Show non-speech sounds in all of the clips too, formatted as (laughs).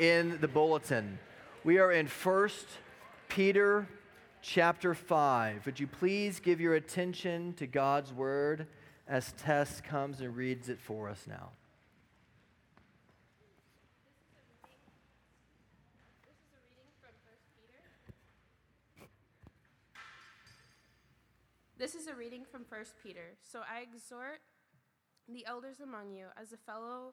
in the bulletin. We are in 1 Peter chapter 5. Would you please give your attention to God's word as Tess comes and reads it for us now? This is a reading from 1 Peter. So I exhort the elders among you as a fellow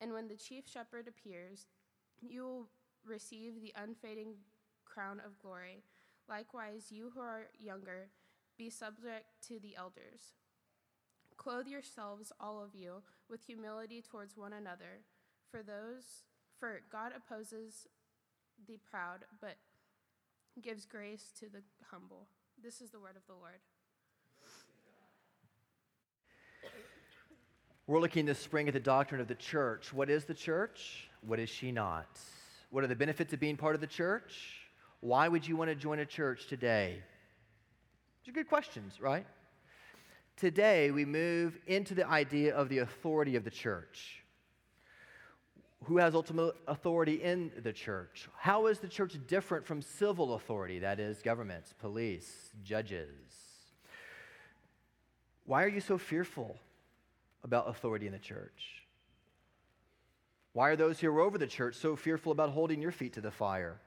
And when the chief shepherd appears, you will receive the unfading crown of glory. Likewise, you who are younger, be subject to the elders. Clothe yourselves, all of you, with humility towards one another. For those, for God opposes the proud, but gives grace to the humble. This is the word of the Lord. We're looking this spring at the doctrine of the church. What is the church? What is she not? What are the benefits of being part of the church? Why would you want to join a church today? These are good questions, right? Today, we move into the idea of the authority of the church. Who has ultimate authority in the church? How is the church different from civil authority, that is, governments, police, judges? Why are you so fearful about authority in the church? Why are those who are over the church so fearful about holding your feet to the fire,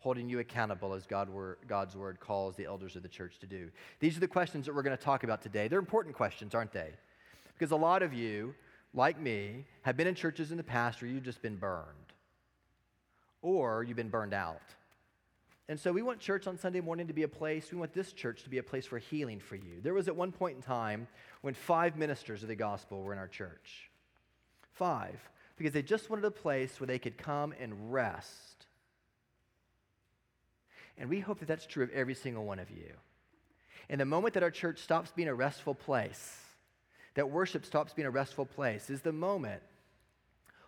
holding you accountable as God were, God's word calls the elders of the church to do? These are the questions that we're going to talk about today. They're important questions, aren't they? Because a lot of you, like me, have been in churches in the past where you've just been burned, or you've been burned out. And so we want church on Sunday morning to be a place, we want this church to be a place for healing for you. There was at one point in time when five ministers of the gospel were in our church. Five, because they just wanted a place where they could come and rest. And we hope that that's true of every single one of you. And the moment that our church stops being a restful place, that worship stops being a restful place, is the moment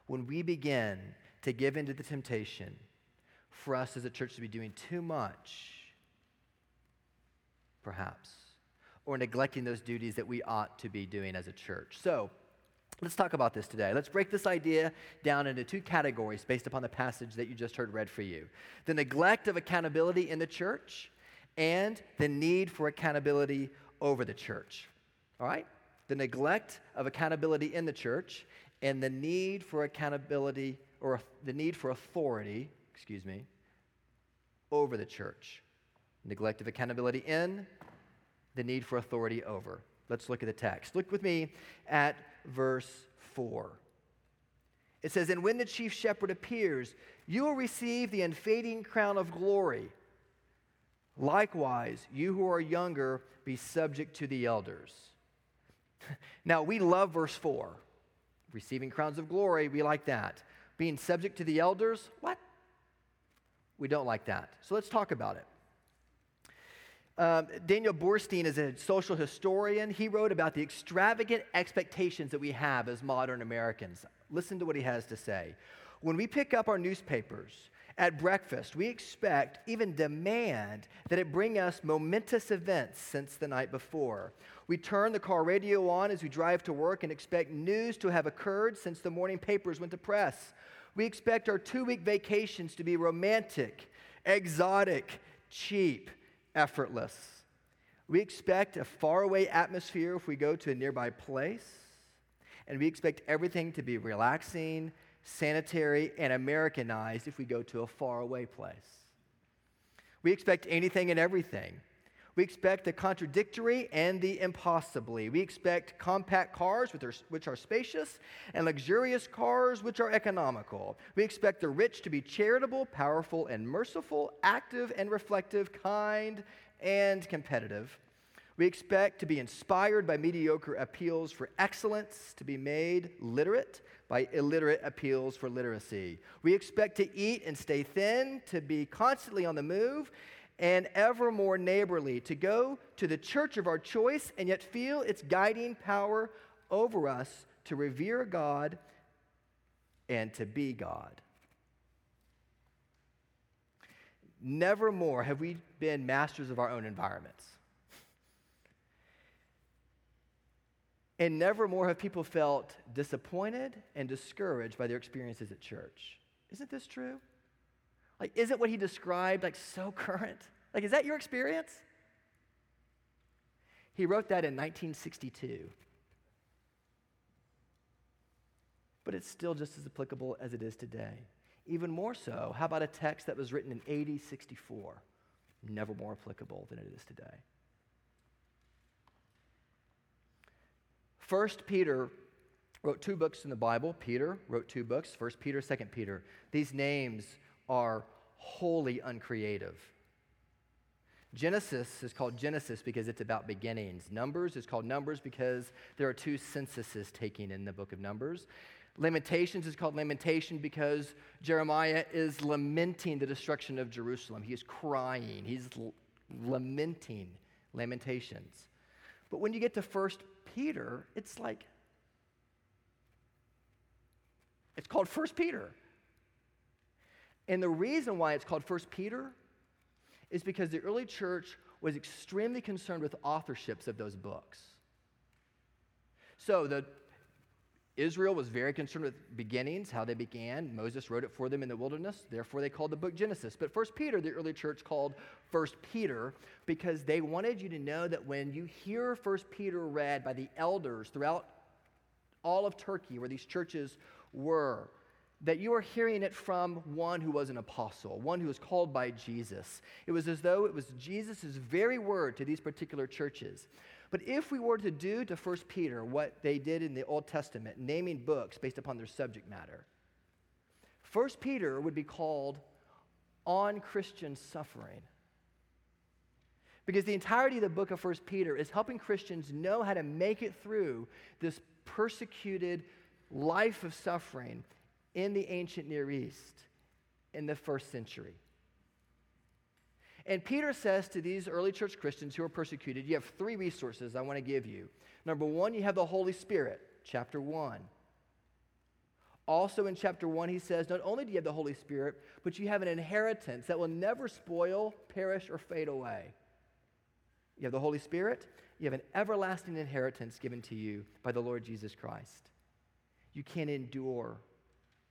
when we begin to give into the temptation for us as a church to be doing too much, perhaps, or neglecting those duties that we ought to be doing as a church. So, let's talk about this today. Let's break this idea down into two categories based upon the passage that you just heard read for you the neglect of accountability in the church and the need for accountability over the church. All right? The neglect of accountability in the church and the need for accountability or the need for authority excuse me, over the church. Neglect of accountability in, the need for authority over. Let's look at the text. Look with me at verse 4. It says, And when the chief shepherd appears, you will receive the unfading crown of glory. Likewise, you who are younger, be subject to the elders. (laughs) now, we love verse 4. Receiving crowns of glory, we like that. Being subject to the elders, what? We don't like that. So let's talk about it. Um, Daniel Boorstin is a social historian. He wrote about the extravagant expectations that we have as modern Americans. Listen to what he has to say. When we pick up our newspapers at breakfast, we expect, even demand, that it bring us momentous events since the night before. We turn the car radio on as we drive to work and expect news to have occurred since the morning papers went to press. We expect our two week vacations to be romantic, exotic, cheap, effortless. We expect a faraway atmosphere if we go to a nearby place. And we expect everything to be relaxing, sanitary, and Americanized if we go to a faraway place. We expect anything and everything. We expect the contradictory and the impossibly. We expect compact cars which are spacious and luxurious cars which are economical. We expect the rich to be charitable, powerful, and merciful, active and reflective, kind and competitive. We expect to be inspired by mediocre appeals for excellence, to be made literate by illiterate appeals for literacy. We expect to eat and stay thin, to be constantly on the move, and ever more neighborly, to go to the church of our choice and yet feel its guiding power over us to revere God and to be God. Never more have we been masters of our own environments. And never more have people felt disappointed and discouraged by their experiences at church. Isn't this true? Like, isn't what he described like so (laughs) current? Like, is that your experience? He wrote that in 1962. But it's still just as applicable as it is today. Even more so, how about a text that was written in AD 64? Never more applicable than it is today. First Peter wrote two books in the Bible. Peter wrote two books, First Peter, Second Peter. These names are wholly uncreative. Genesis is called Genesis because it's about beginnings. Numbers is called Numbers because there are two censuses taken in the book of Numbers. Lamentations is called Lamentation because Jeremiah is lamenting the destruction of Jerusalem. He is crying, he's l- lamenting Lamentations. But when you get to First Peter, it's like, it's called First Peter. And the reason why it's called First Peter is because the early church was extremely concerned with authorships of those books. So the Israel was very concerned with beginnings, how they began. Moses wrote it for them in the wilderness, therefore they called the book Genesis. But First Peter, the early church called First Peter because they wanted you to know that when you hear First Peter read by the elders throughout all of Turkey, where these churches were, that you are hearing it from one who was an apostle, one who was called by Jesus. It was as though it was Jesus' very word to these particular churches. But if we were to do to 1 Peter what they did in the Old Testament, naming books based upon their subject matter, 1 Peter would be called On Christian Suffering. Because the entirety of the book of 1 Peter is helping Christians know how to make it through this persecuted life of suffering in the ancient Near East in the first century. And Peter says to these early church Christians who are persecuted, you have three resources I want to give you. Number one, you have the Holy Spirit, chapter one. Also in chapter one, he says, not only do you have the Holy Spirit, but you have an inheritance that will never spoil, perish, or fade away. You have the Holy Spirit, you have an everlasting inheritance given to you by the Lord Jesus Christ. You can endure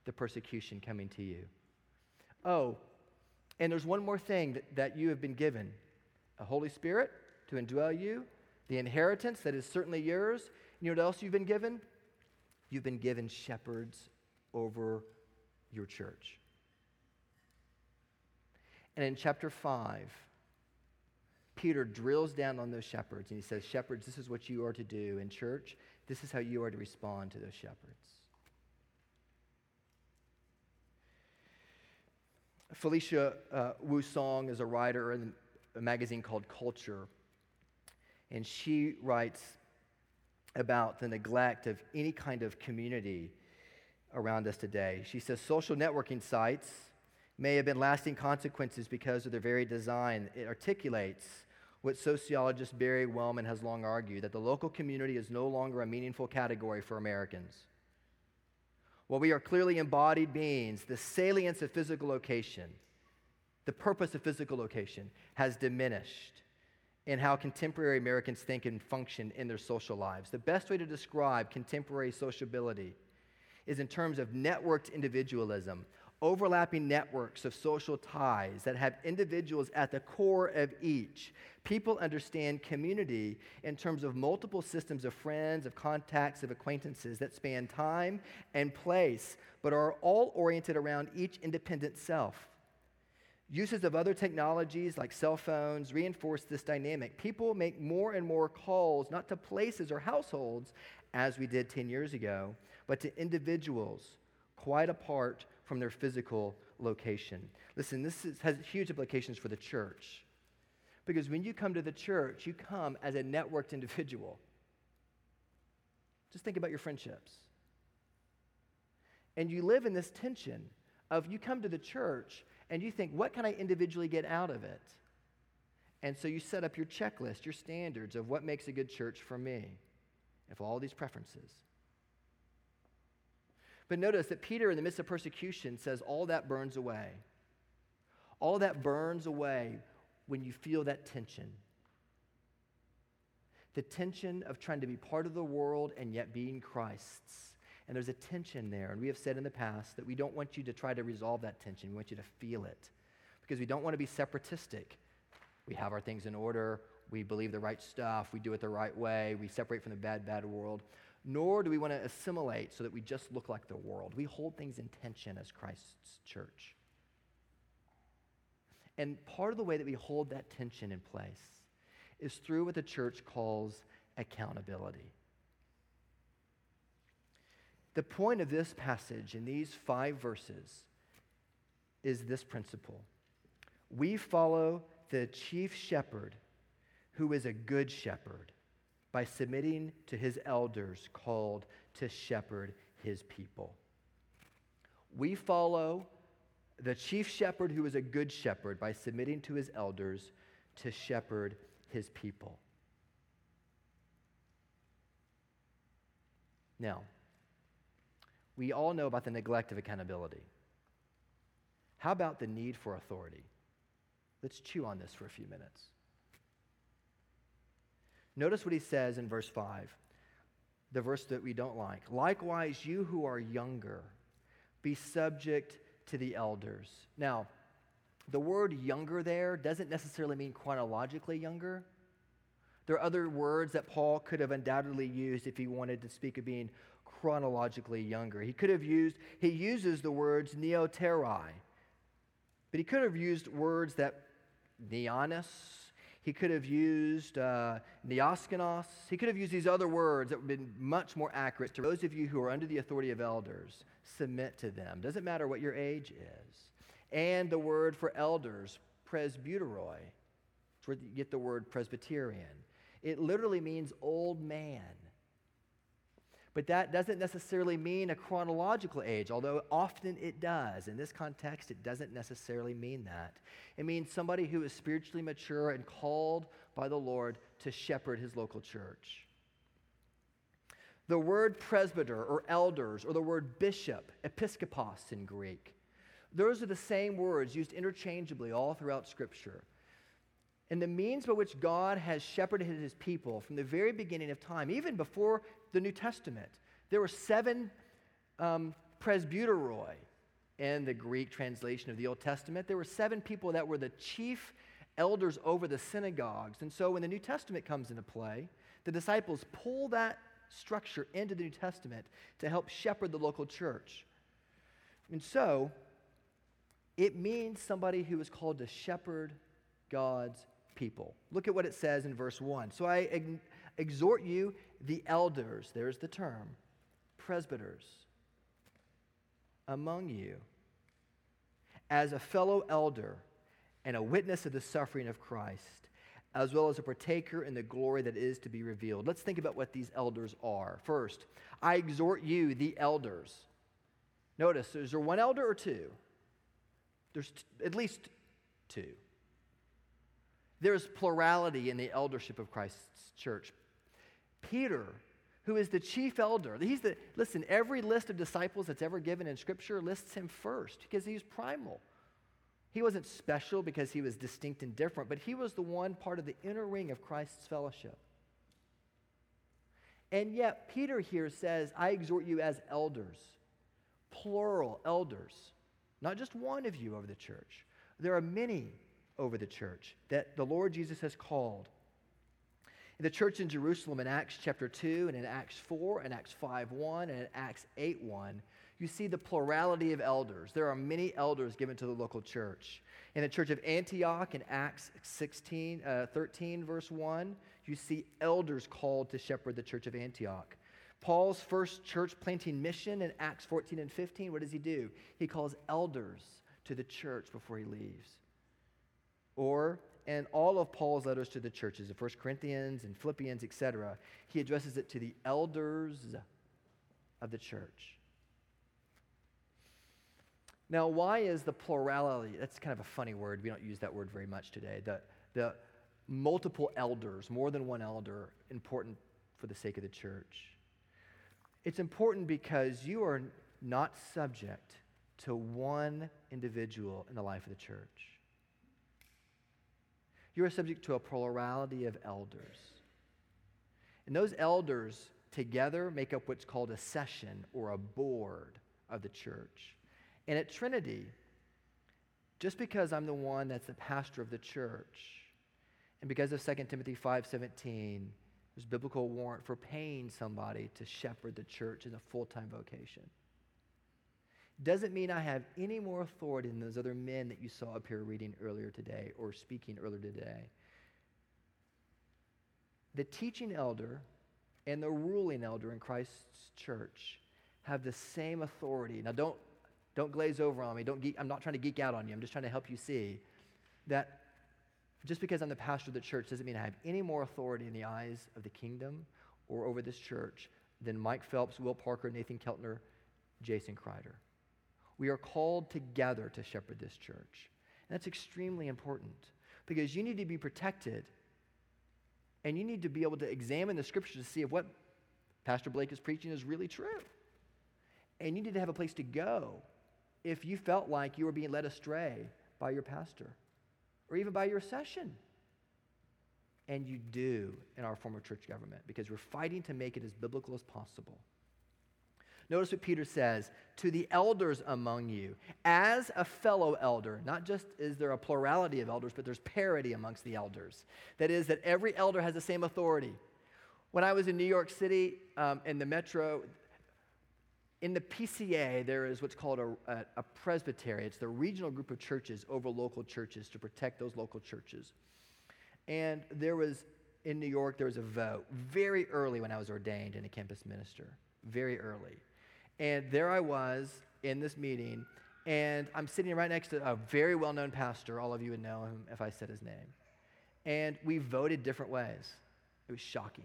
the persecution coming to you. Oh, and there's one more thing that, that you have been given a Holy Spirit to indwell you, the inheritance that is certainly yours. You know what else you've been given? You've been given shepherds over your church. And in chapter 5, Peter drills down on those shepherds and he says, Shepherds, this is what you are to do in church. This is how you are to respond to those shepherds. Felicia uh, Wu Song is a writer in a magazine called Culture, and she writes about the neglect of any kind of community around us today. She says social networking sites may have been lasting consequences because of their very design. It articulates what sociologist Barry Wellman has long argued that the local community is no longer a meaningful category for Americans. While we are clearly embodied beings, the salience of physical location, the purpose of physical location, has diminished in how contemporary Americans think and function in their social lives. The best way to describe contemporary sociability is in terms of networked individualism, overlapping networks of social ties that have individuals at the core of each. People understand community in terms of multiple systems of friends, of contacts, of acquaintances that span time and place, but are all oriented around each independent self. Uses of other technologies like cell phones reinforce this dynamic. People make more and more calls, not to places or households, as we did 10 years ago, but to individuals quite apart from their physical location. Listen, this is, has huge implications for the church. Because when you come to the church, you come as a networked individual. Just think about your friendships. And you live in this tension of you come to the church and you think, what can I individually get out of it? And so you set up your checklist, your standards of what makes a good church for me, and for all these preferences. But notice that Peter, in the midst of persecution, says all that burns away. All that burns away when you feel that tension. The tension of trying to be part of the world and yet being Christ's. And there's a tension there. And we have said in the past that we don't want you to try to resolve that tension. We want you to feel it because we don't want to be separatistic. We have our things in order. We believe the right stuff. We do it the right way. We separate from the bad, bad world. Nor do we want to assimilate so that we just look like the world. We hold things in tension as Christ's church. And part of the way that we hold that tension in place is through what the church calls accountability. The point of this passage in these five verses is this principle we follow the chief shepherd, who is a good shepherd, by submitting to his elders called to shepherd his people. We follow the chief shepherd, who is a good shepherd, by submitting to his elders to shepherd his people. Now, we all know about the neglect of accountability. How about the need for authority? Let's chew on this for a few minutes. Notice what he says in verse 5, the verse that we don't like. Likewise, you who are younger, be subject to the elders. Now, the word younger there doesn't necessarily mean chronologically younger. There are other words that Paul could have undoubtedly used if he wanted to speak of being chronologically younger. He could have used, he uses the words neoterai, but he could have used words that neonis, he could have used uh, neoskinos. He could have used these other words that would have been much more accurate to those of you who are under the authority of elders. Submit to them. Doesn't matter what your age is and the word for elders, presbyteroi. Where you get the word Presbyterian. It literally means old man. But that doesn't necessarily mean a chronological age, although often it does. In this context, it doesn't necessarily mean that. It means somebody who is spiritually mature and called by the Lord to shepherd his local church. The word presbyter or elders, or the word bishop, episkopos in Greek, those are the same words used interchangeably all throughout Scripture. And the means by which God has shepherded his people from the very beginning of time, even before the New Testament, there were seven um, presbyteroi in the Greek translation of the Old Testament. There were seven people that were the chief elders over the synagogues. And so when the New Testament comes into play, the disciples pull that structure into the New Testament to help shepherd the local church. And so, it means somebody who is called to shepherd God's people. Look at what it says in verse 1. So I ex- exhort you, the elders, there's the term, presbyters, among you, as a fellow elder and a witness of the suffering of Christ, as well as a partaker in the glory that is to be revealed. Let's think about what these elders are. First, I exhort you, the elders. Notice, is there one elder or two? There's t- at least two. There's plurality in the eldership of Christ's church. Peter, who is the chief elder, he's the, listen, every list of disciples that's ever given in Scripture lists him first because he's primal. He wasn't special because he was distinct and different, but he was the one part of the inner ring of Christ's fellowship. And yet, Peter here says, I exhort you as elders, plural elders. Not just one of you over the church. There are many over the church that the Lord Jesus has called. In the church in Jerusalem in Acts chapter 2 and in Acts 4 and Acts 5 1 and in Acts 8 1, you see the plurality of elders. There are many elders given to the local church. In the church of Antioch in Acts 16, uh, 13, verse 1, you see elders called to shepherd the church of Antioch. Paul's first church planting mission in Acts 14 and 15, what does he do? He calls elders to the church before he leaves. Or in all of Paul's letters to the churches, in 1 Corinthians and Philippians, etc., he addresses it to the elders of the church. Now, why is the plurality? That's kind of a funny word. We don't use that word very much today. The, the multiple elders, more than one elder, important for the sake of the church. It's important because you are not subject to one individual in the life of the church. You are subject to a plurality of elders. And those elders together make up what's called a session or a board of the church. And at Trinity, just because I'm the one that's the pastor of the church, and because of 2 Timothy 5:17, there's biblical warrant for paying somebody to shepherd the church as a full-time vocation. Doesn't mean I have any more authority than those other men that you saw up here reading earlier today or speaking earlier today. The teaching elder and the ruling elder in Christ's church have the same authority. Now, don't, don't glaze over on me. Don't geek, I'm not trying to geek out on you. I'm just trying to help you see that just because I'm the pastor of the church doesn't mean I have any more authority in the eyes of the kingdom or over this church than Mike Phelps, Will Parker, Nathan Keltner, Jason Kreider. We are called together to shepherd this church. And that's extremely important because you need to be protected and you need to be able to examine the scriptures to see if what Pastor Blake is preaching is really true. And you need to have a place to go if you felt like you were being led astray by your pastor or even by your session. And you do in our former church government because we're fighting to make it as biblical as possible. Notice what Peter says to the elders among you, as a fellow elder. Not just is there a plurality of elders, but there's parity amongst the elders. That is, that every elder has the same authority. When I was in New York City, um, in the metro, in the PCA, there is what's called a, a, a, presbytery. It's the regional group of churches over local churches to protect those local churches. And there was, in New York, there was a vote very early when I was ordained in a campus minister, very early. And there I was in this meeting, and I'm sitting right next to a very well known pastor. All of you would know him if I said his name. And we voted different ways. It was shocking.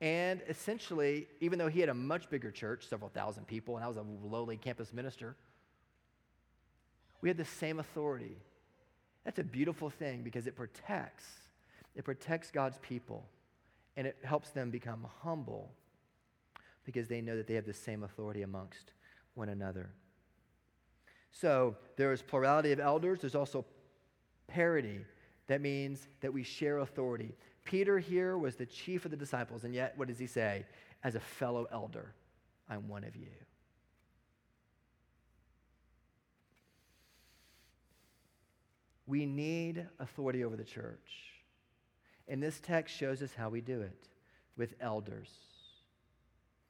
And essentially, even though he had a much bigger church, several thousand people, and I was a lowly campus minister, we had the same authority. That's a beautiful thing because it protects. It protects God's people and it helps them become humble because they know that they have the same authority amongst one another. So there is plurality of elders, there's also parity. That means that we share authority. Peter here was the chief of the disciples, and yet, what does he say? As a fellow elder, I'm one of you. We need authority over the church. And this text shows us how we do it with elders.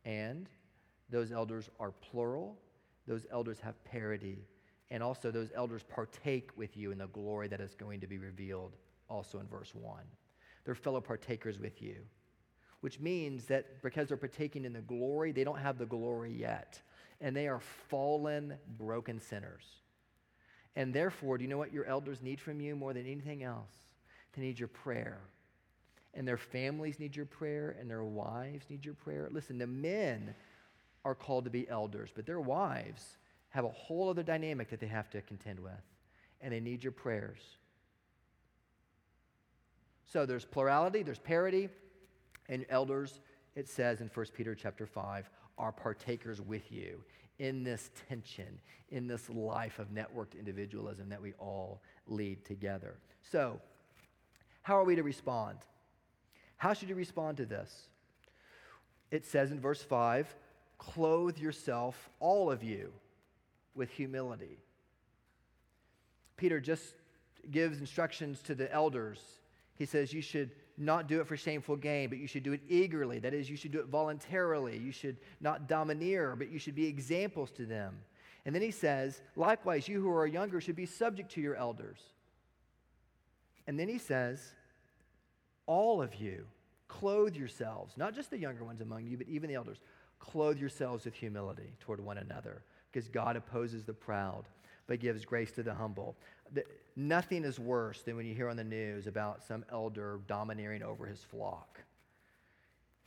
And those elders are plural, those elders have parity, and also those elders partake with you in the glory that is going to be revealed also in verse 1. They're fellow partakers with you, which means that because they're partaking in the glory, they don't have the glory yet. And they are fallen, broken sinners. And therefore, do you know what your elders need from you more than anything else? They need your prayer. And their families need your prayer, and their wives need your prayer. Listen, the men are called to be elders, but their wives have a whole other dynamic that they have to contend with, and they need your prayers. So there's plurality, there's parity, and elders, it says in 1 Peter chapter 5, are partakers with you in this tension, in this life of networked individualism that we all lead together. So, how are we to respond? How should you respond to this? It says in verse 5 clothe yourself, all of you, with humility. Peter just gives instructions to the elders he says you should not do it for shameful gain, but you should do it eagerly. That is, you should do it voluntarily. You should not domineer, but you should be examples to them. And then he says, likewise, you who are younger should be subject to your elders. And then he says, all of you, clothe yourselves, not just the younger ones among you, but even the elders, clothe yourselves with humility toward one another, because God opposes the proud, but gives grace to the humble nothing is worse than when you hear on the news about some elder domineering over his flock.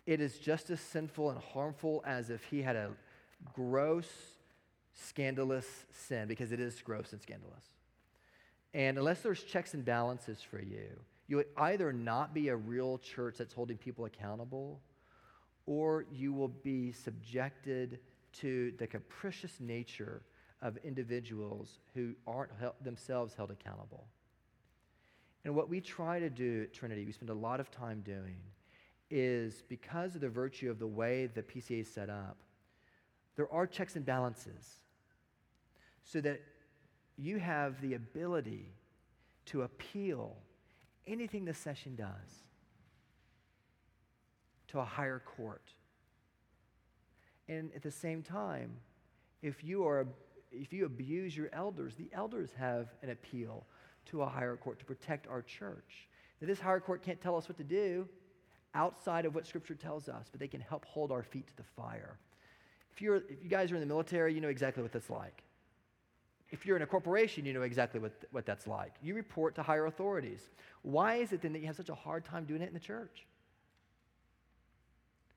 It is just as sinful and harmful as if he had a gross scandalous sin because it is gross and scandalous. And unless there's checks and balances for you, you would either not be a real church that's holding people accountable, or you will be subjected to the capricious nature of individuals who aren't themselves held accountable. And what we try to do at Trinity, we spend a lot of time doing, is because of the virtue of the way the PCA is set up, there are checks and balances so that you have the ability to appeal anything the session does to a higher court. And at the same time, if you, are, if you abuse your elders, the elders have an appeal to a higher court to protect our church. Now, this higher court can't tell us what to do outside of what Scripture tells us, but they can help hold our feet to the fire. If, you're, if you guys are in the military, you know exactly what that's like. If you're in a corporation, you know exactly what, what that's like. You report to higher authorities. Why is it then that you have such a hard time doing it in the church?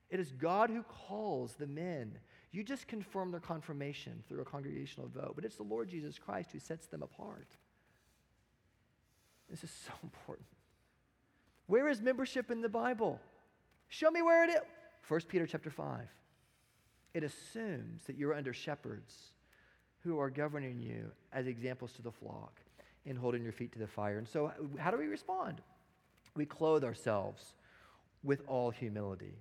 It is God who calls the men. You just confirm their confirmation through a congregational vote, but it's the Lord Jesus Christ who sets them apart. This is so (laughs) important. Where is membership in the Bible? Show me where it is. 1 Peter chapter 5. It assumes that you're under shepherds who are governing you as examples to the flock in holding your feet to the fire. And so, how do we respond? We clothe ourselves with all humility.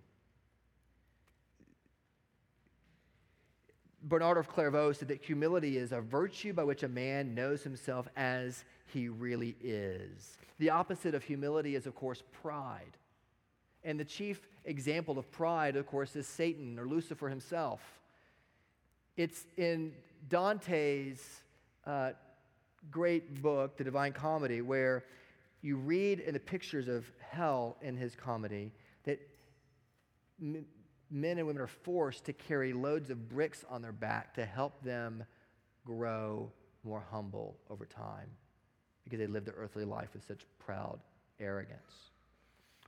Bernard of Clairvaux said that humility is a virtue by which a man knows himself as he really is. The opposite of humility is, of course, pride. And the chief example of pride, of course, is Satan or Lucifer himself. It's in Dante's uh, great book, The Divine Comedy, where you read in the pictures of hell in his comedy that men and women are forced to carry loads of bricks on their back to help them grow more humble over time because they lived their earthly life with such proud arrogance.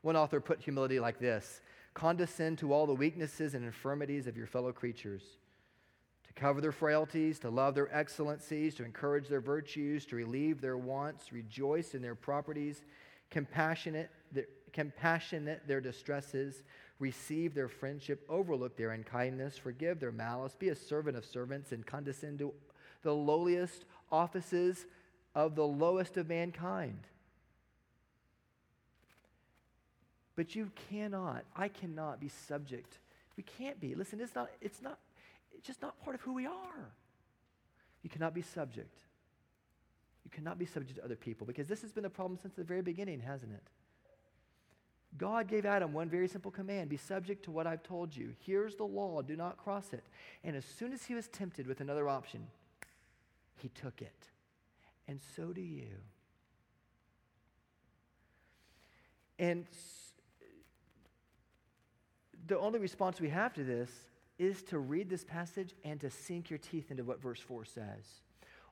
One author put humility like this Condescend to all the weaknesses and infirmities of your fellow creatures, cover their frailties, to love their excellencies, to encourage their virtues, to relieve their wants, rejoice in their properties, compassionate, compassionate their distresses receive their friendship, overlook their unkindness, forgive their malice, be a servant of servants, and condescend to the lowliest offices of the lowest of mankind. But you cannot, I cannot be subject. We can't be. Listen, it's not, it's not, just not part of who we are. You cannot be subject. You cannot be subject to other people because this has been a problem since the very beginning, hasn't it? God gave Adam one very simple command be subject to what I've told you. Here's the law, do not cross it. And as soon as he was tempted with another option, he took it. And so do you. And the only response we have to this is to read this passage and to sink your teeth into what verse 4 says.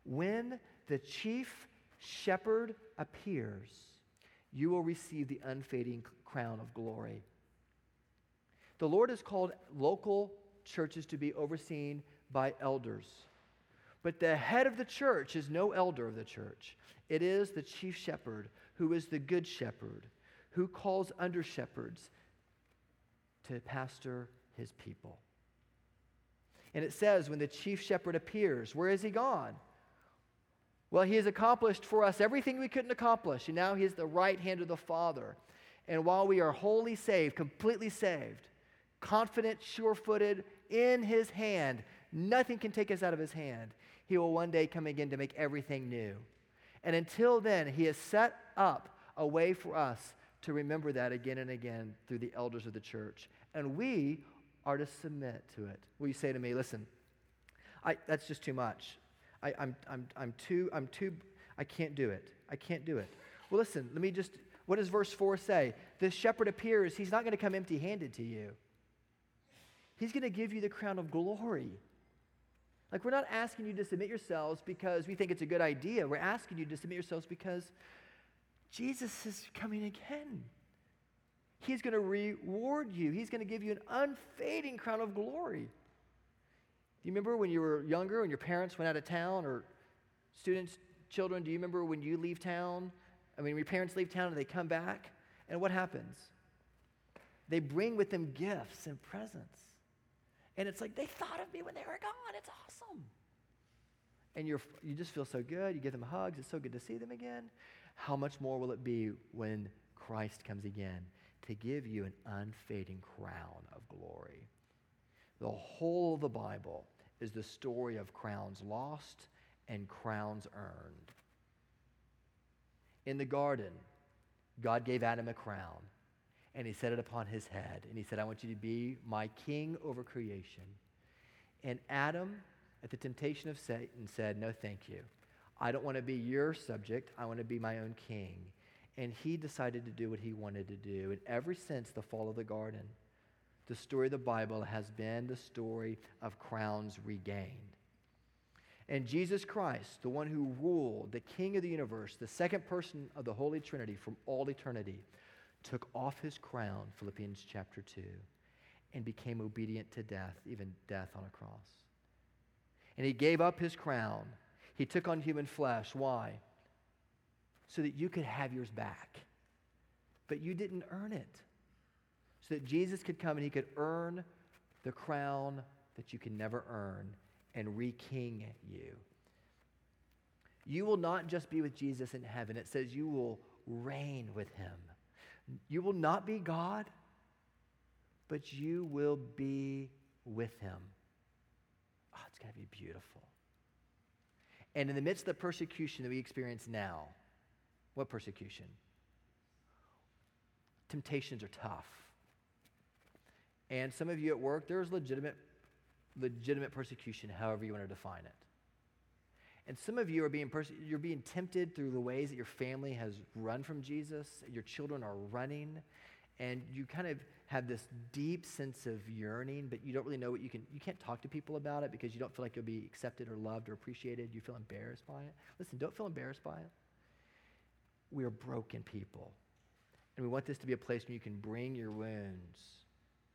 When the chief shepherd appears, you will receive the unfading crown of glory. The Lord has called local churches to be overseen by elders. But the head of the church is no elder of the church. It is the chief shepherd who is the good shepherd, who calls under shepherds to pastor his people. And it says, when the chief shepherd appears, where is he gone? Well, he has accomplished for us everything we couldn't accomplish, and now he is the right hand of the Father. And while we are wholly saved, completely saved, confident, sure footed, in his hand, nothing can take us out of his hand. He will one day come again to make everything new. And until then, he has set up a way for us to remember that again and again through the elders of the church. And we are to submit to it. Will you say to me, listen, I, that's just too much. I, I'm, I'm, I'm too, I'm too, I can't do it. I can't do it. Well, listen, let me just, what does verse 4 say? The shepherd appears, he's not going to come empty handed to you. He's going to give you the crown of glory. Like, we're not asking you to submit yourselves because we think it's a good idea. We're asking you to submit yourselves because Jesus is coming again. He's going to reward you, He's going to give you an unfading crown of glory. Do you remember when you were younger and your parents went out of town or students, children, do you remember when you leave town? I mean, your parents leave town and they come back, and what happens? They bring with them gifts and presents. And it's like they thought of me when they were gone. It's awesome. And you're, you just feel so good. You give them hugs. It's so good to see them again. How much more will it be when Christ comes again to give you an unfading crown of glory? The whole of the Bible is the story of crowns lost and crowns earned. In the garden, God gave Adam a crown and he set it upon his head. And he said, I want you to be my king over creation. And Adam, at the temptation of Satan, said, No, thank you. I don't want to be your subject. I want to be my own king. And he decided to do what he wanted to do. And ever since the fall of the garden, the story of the Bible has been the story of crowns regained. And Jesus Christ, the one who ruled, the King of the universe, the second person of the Holy Trinity from all eternity, took off his crown, Philippians chapter 2, and became obedient to death, even death on a cross. And he gave up his crown. He took on human flesh. Why? So that you could have yours back. But you didn't earn it. So that Jesus could come and he could earn the crown that you can never earn and re-king you. You will not just be with Jesus in heaven. It says you will reign with him. You will not be God, but you will be with him. Oh, it's going to be beautiful. And in the midst of the persecution that we experience now, what persecution? Temptations are tough. And some of you at work, there's legitimate, legitimate persecution, however you want to define it. And some of you are being pers- you're being tempted through the ways that your family has run from Jesus, your children are running, and you kind of have this deep sense of yearning, but you don't really know what you can you can't talk to people about it because you don't feel like you'll be accepted or loved or appreciated. You feel embarrassed by it. Listen, don't feel embarrassed by it. We are broken people. And we want this to be a place where you can bring your wounds.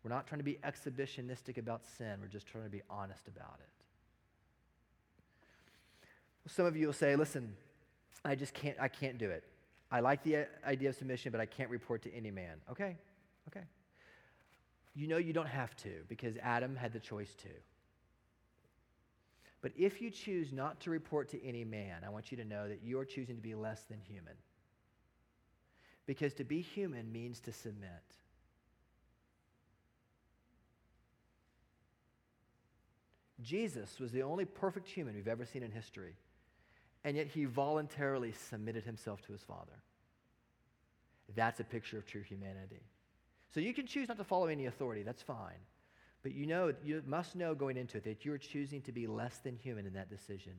We're not trying to be exhibitionistic about sin. We're just trying to be honest about it. Some of you will say, listen, I just can't, I can't do it. I like the uh, idea of submission, but I can't report to any man. Okay, okay. You know you don't have to because Adam had the choice to. But if you choose not to report to any man, I want you to know that you are choosing to be less than human. Because to be human means to submit. Jesus was the only perfect human we've ever seen in history and yet he voluntarily submitted himself to his Father. That's a picture of true humanity. So you can choose not to follow any authority, that's fine. But you know, you must know going into it that you're choosing to be less than human in that decision.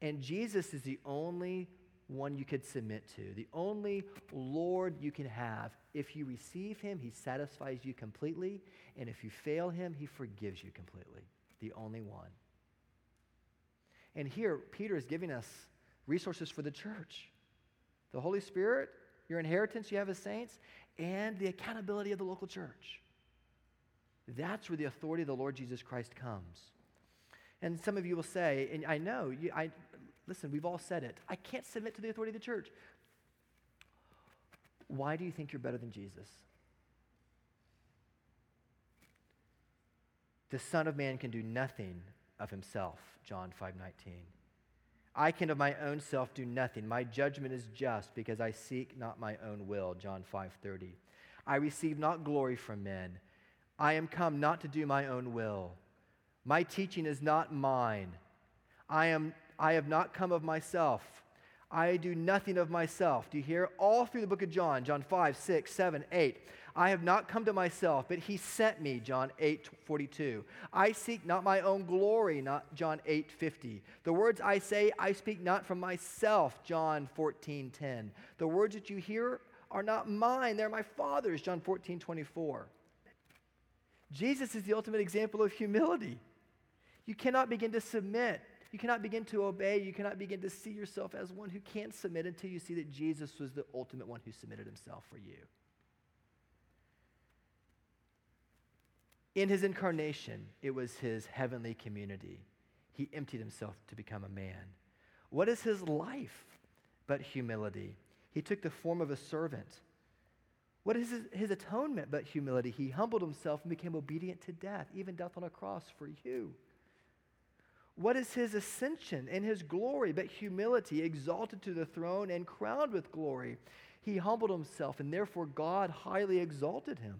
And Jesus is the only one you could submit to, the only Lord you can have. If you receive him, he satisfies you completely. And if you fail him, he forgives you completely. The only one. And here, Peter is giving us resources for the church the Holy Spirit, your inheritance you have as saints, and the accountability of the local church. That's where the authority of the Lord Jesus Christ comes. And some of you will say, and I know, you, I, listen, we've all said it, I can't submit to the authority of the church. Why do you think you're better than Jesus? The Son of Man can do nothing of himself. John 5:19. I can of my own self do nothing. My judgment is just because I seek not my own will. John 5:30. I receive not glory from men. I am come not to do my own will. My teaching is not mine. I am I have not come of myself. I do nothing of myself. Do you hear? All through the book of John, John 5, 6, 7, 8. I have not come to myself, but he sent me, John 8, 42. I seek not my own glory, not John 8, 50. The words I say, I speak not from myself, John 14, 10. The words that you hear are not mine, they're my Father's, John 14, 24. Jesus is the ultimate example of humility. You cannot begin to submit you cannot begin to obey. You cannot begin to see yourself as one who can't submit until you see that Jesus was the ultimate one who submitted himself for you. In his incarnation, it was his heavenly community. He emptied himself to become a man. What is his life but humility? He took the form of a servant. What is his, atonement but humility? He humbled himself and became obedient to death, even death on a cross for you. What is his ascension and his glory but humility, exalted to the throne and crowned with glory? He humbled himself, and therefore God highly exalted him.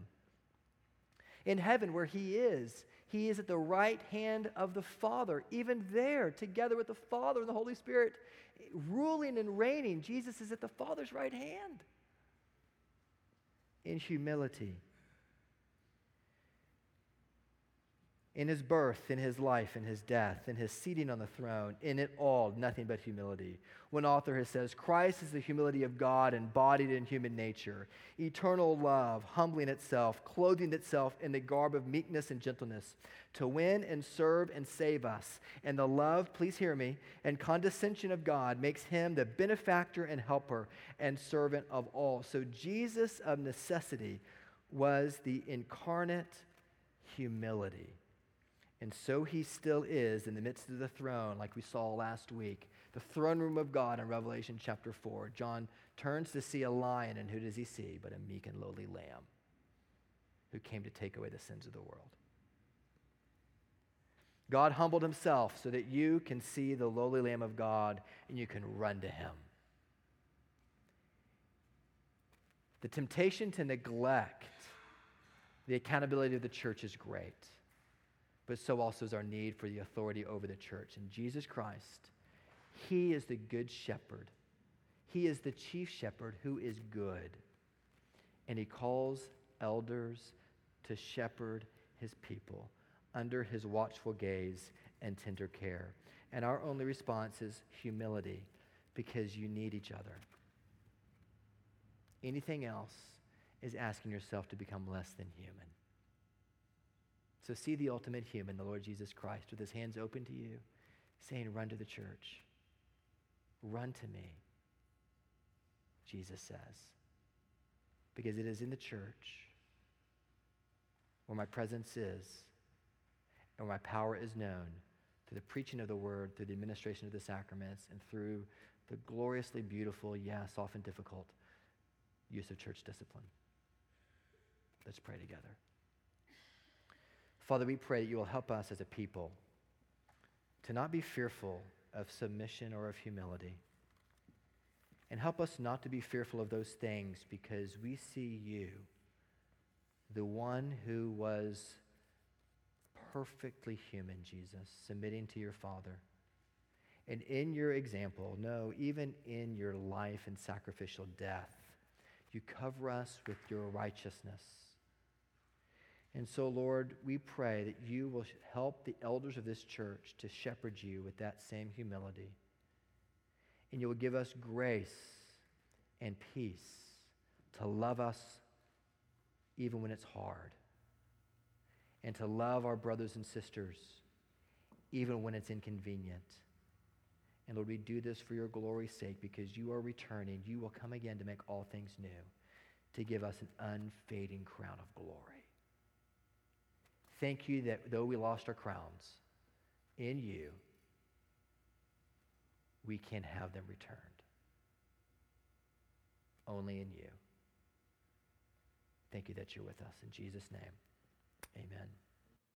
In heaven, where he is, he is at the right hand of the Father, even there, together with the Father and the Holy Spirit, ruling and reigning. Jesus is at the Father's right hand in humility. In his birth, in his life, in his death, in his seating on the throne, in it all, nothing but humility. One author has says, Christ is the humility of God embodied in human nature, eternal love, humbling itself, clothing itself in the garb of meekness and gentleness, to win and serve and save us. And the love, please hear me, and condescension of God makes him the benefactor and helper and servant of all. So Jesus of necessity was the incarnate humility and so he still is in the midst of the throne, like we saw last week. The throne room of God in Revelation chapter 4. John turns to see a lion, and who does he see but a meek and lowly lamb who came to take away the sins of the world? God humbled himself so that you can see the lowly Lamb of God and you can run to him. The temptation to neglect the accountability of the church is great but so also is our need for the authority over the church. And Jesus Christ, He is the good shepherd. He is the chief shepherd who is good. And He calls elders to shepherd His people under His watchful gaze and tender care. And our only response is humility because you need each other. Anything else is asking yourself to become less than human. So see the ultimate human, the Lord Jesus Christ, with his hands open to you, saying, Run to the church. Run to me, Jesus says. Because it is in the church where my presence is and where my power is known through the preaching of the word, through the administration of the sacraments, and through the gloriously beautiful, yes, often difficult use of church discipline. Let's pray together. Father, we pray that you will help us as a people to not be fearful of submission or of humility. And help us not to be fearful of those things because we see you, the one who was perfectly human, Jesus, submitting to your Father. And in your example, no, even in your life and sacrificial death, you cover us with your righteousness. And so, Lord, we pray that you will help the elders of this church to shepherd you with that same humility. And you will give us grace and peace to love us even when it's hard, and to love our brothers and sisters even when it's inconvenient. And Lord, we do this for your glory's sake because you are returning. You will come again to make all things new, to give us an unfading crown of glory. Thank you that though we lost our crowns, in you, we can have them returned. Only in you. Thank you that you're with us. In Jesus' name, amen.